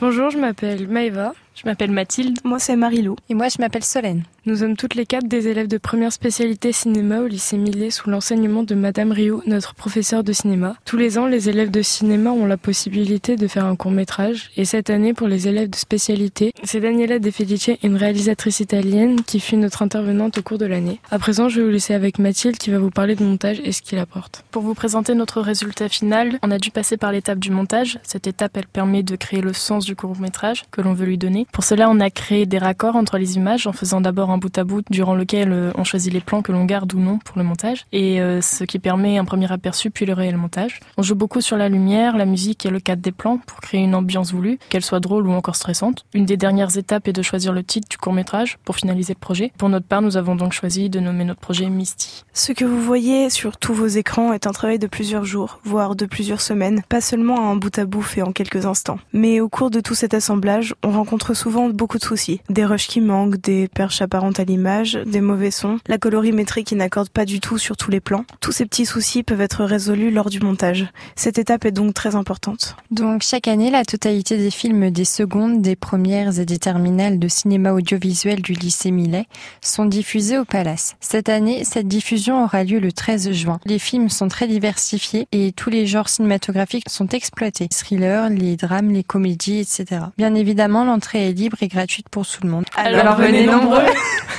Bonjour, je m'appelle Maëva. Je m'appelle Mathilde. Moi, c'est Marilou. Et moi, je m'appelle Solène. Nous sommes toutes les quatre des élèves de première spécialité cinéma au lycée Millet sous l'enseignement de Madame Rio, notre professeure de cinéma. Tous les ans, les élèves de cinéma ont la possibilité de faire un court métrage. Et cette année, pour les élèves de spécialité, c'est Daniela De Felice, une réalisatrice italienne, qui fut notre intervenante au cours de l'année. À présent, je vais vous laisser avec Mathilde qui va vous parler de montage et ce qu'il apporte. Pour vous présenter notre résultat final, on a dû passer par l'étape du montage. Cette étape, elle permet de créer le sens du court métrage que l'on veut lui donner. Pour cela, on a créé des raccords entre les images en faisant d'abord un bout à bout durant lequel euh, on choisit les plans que l'on garde ou non pour le montage et euh, ce qui permet un premier aperçu puis le réel montage. On joue beaucoup sur la lumière, la musique et le cadre des plans pour créer une ambiance voulue, qu'elle soit drôle ou encore stressante. Une des dernières étapes est de choisir le titre du court métrage pour finaliser le projet. Pour notre part, nous avons donc choisi de nommer notre projet Misty. Ce que vous voyez sur tous vos écrans est un travail de plusieurs jours, voire de plusieurs semaines, pas seulement un bout à bout fait en quelques instants. Mais au cours de tout cet assemblage, on rencontre souvent beaucoup de soucis. Des rushs qui manquent, des perches apparentes à l'image, des mauvais sons, la colorimétrie qui n'accorde pas du tout sur tous les plans. Tous ces petits soucis peuvent être résolus lors du montage. Cette étape est donc très importante. Donc chaque année, la totalité des films des secondes, des premières et des terminales de cinéma audiovisuel du lycée Millet sont diffusés au Palace. Cette année, cette diffusion aura lieu le 13 juin. Les films sont très diversifiés et tous les genres cinématographiques sont exploités. Thrillers, les drames, les comédies, etc. Bien évidemment, l'entrée est libre et gratuite pour tout le monde. Alors, venez nombreux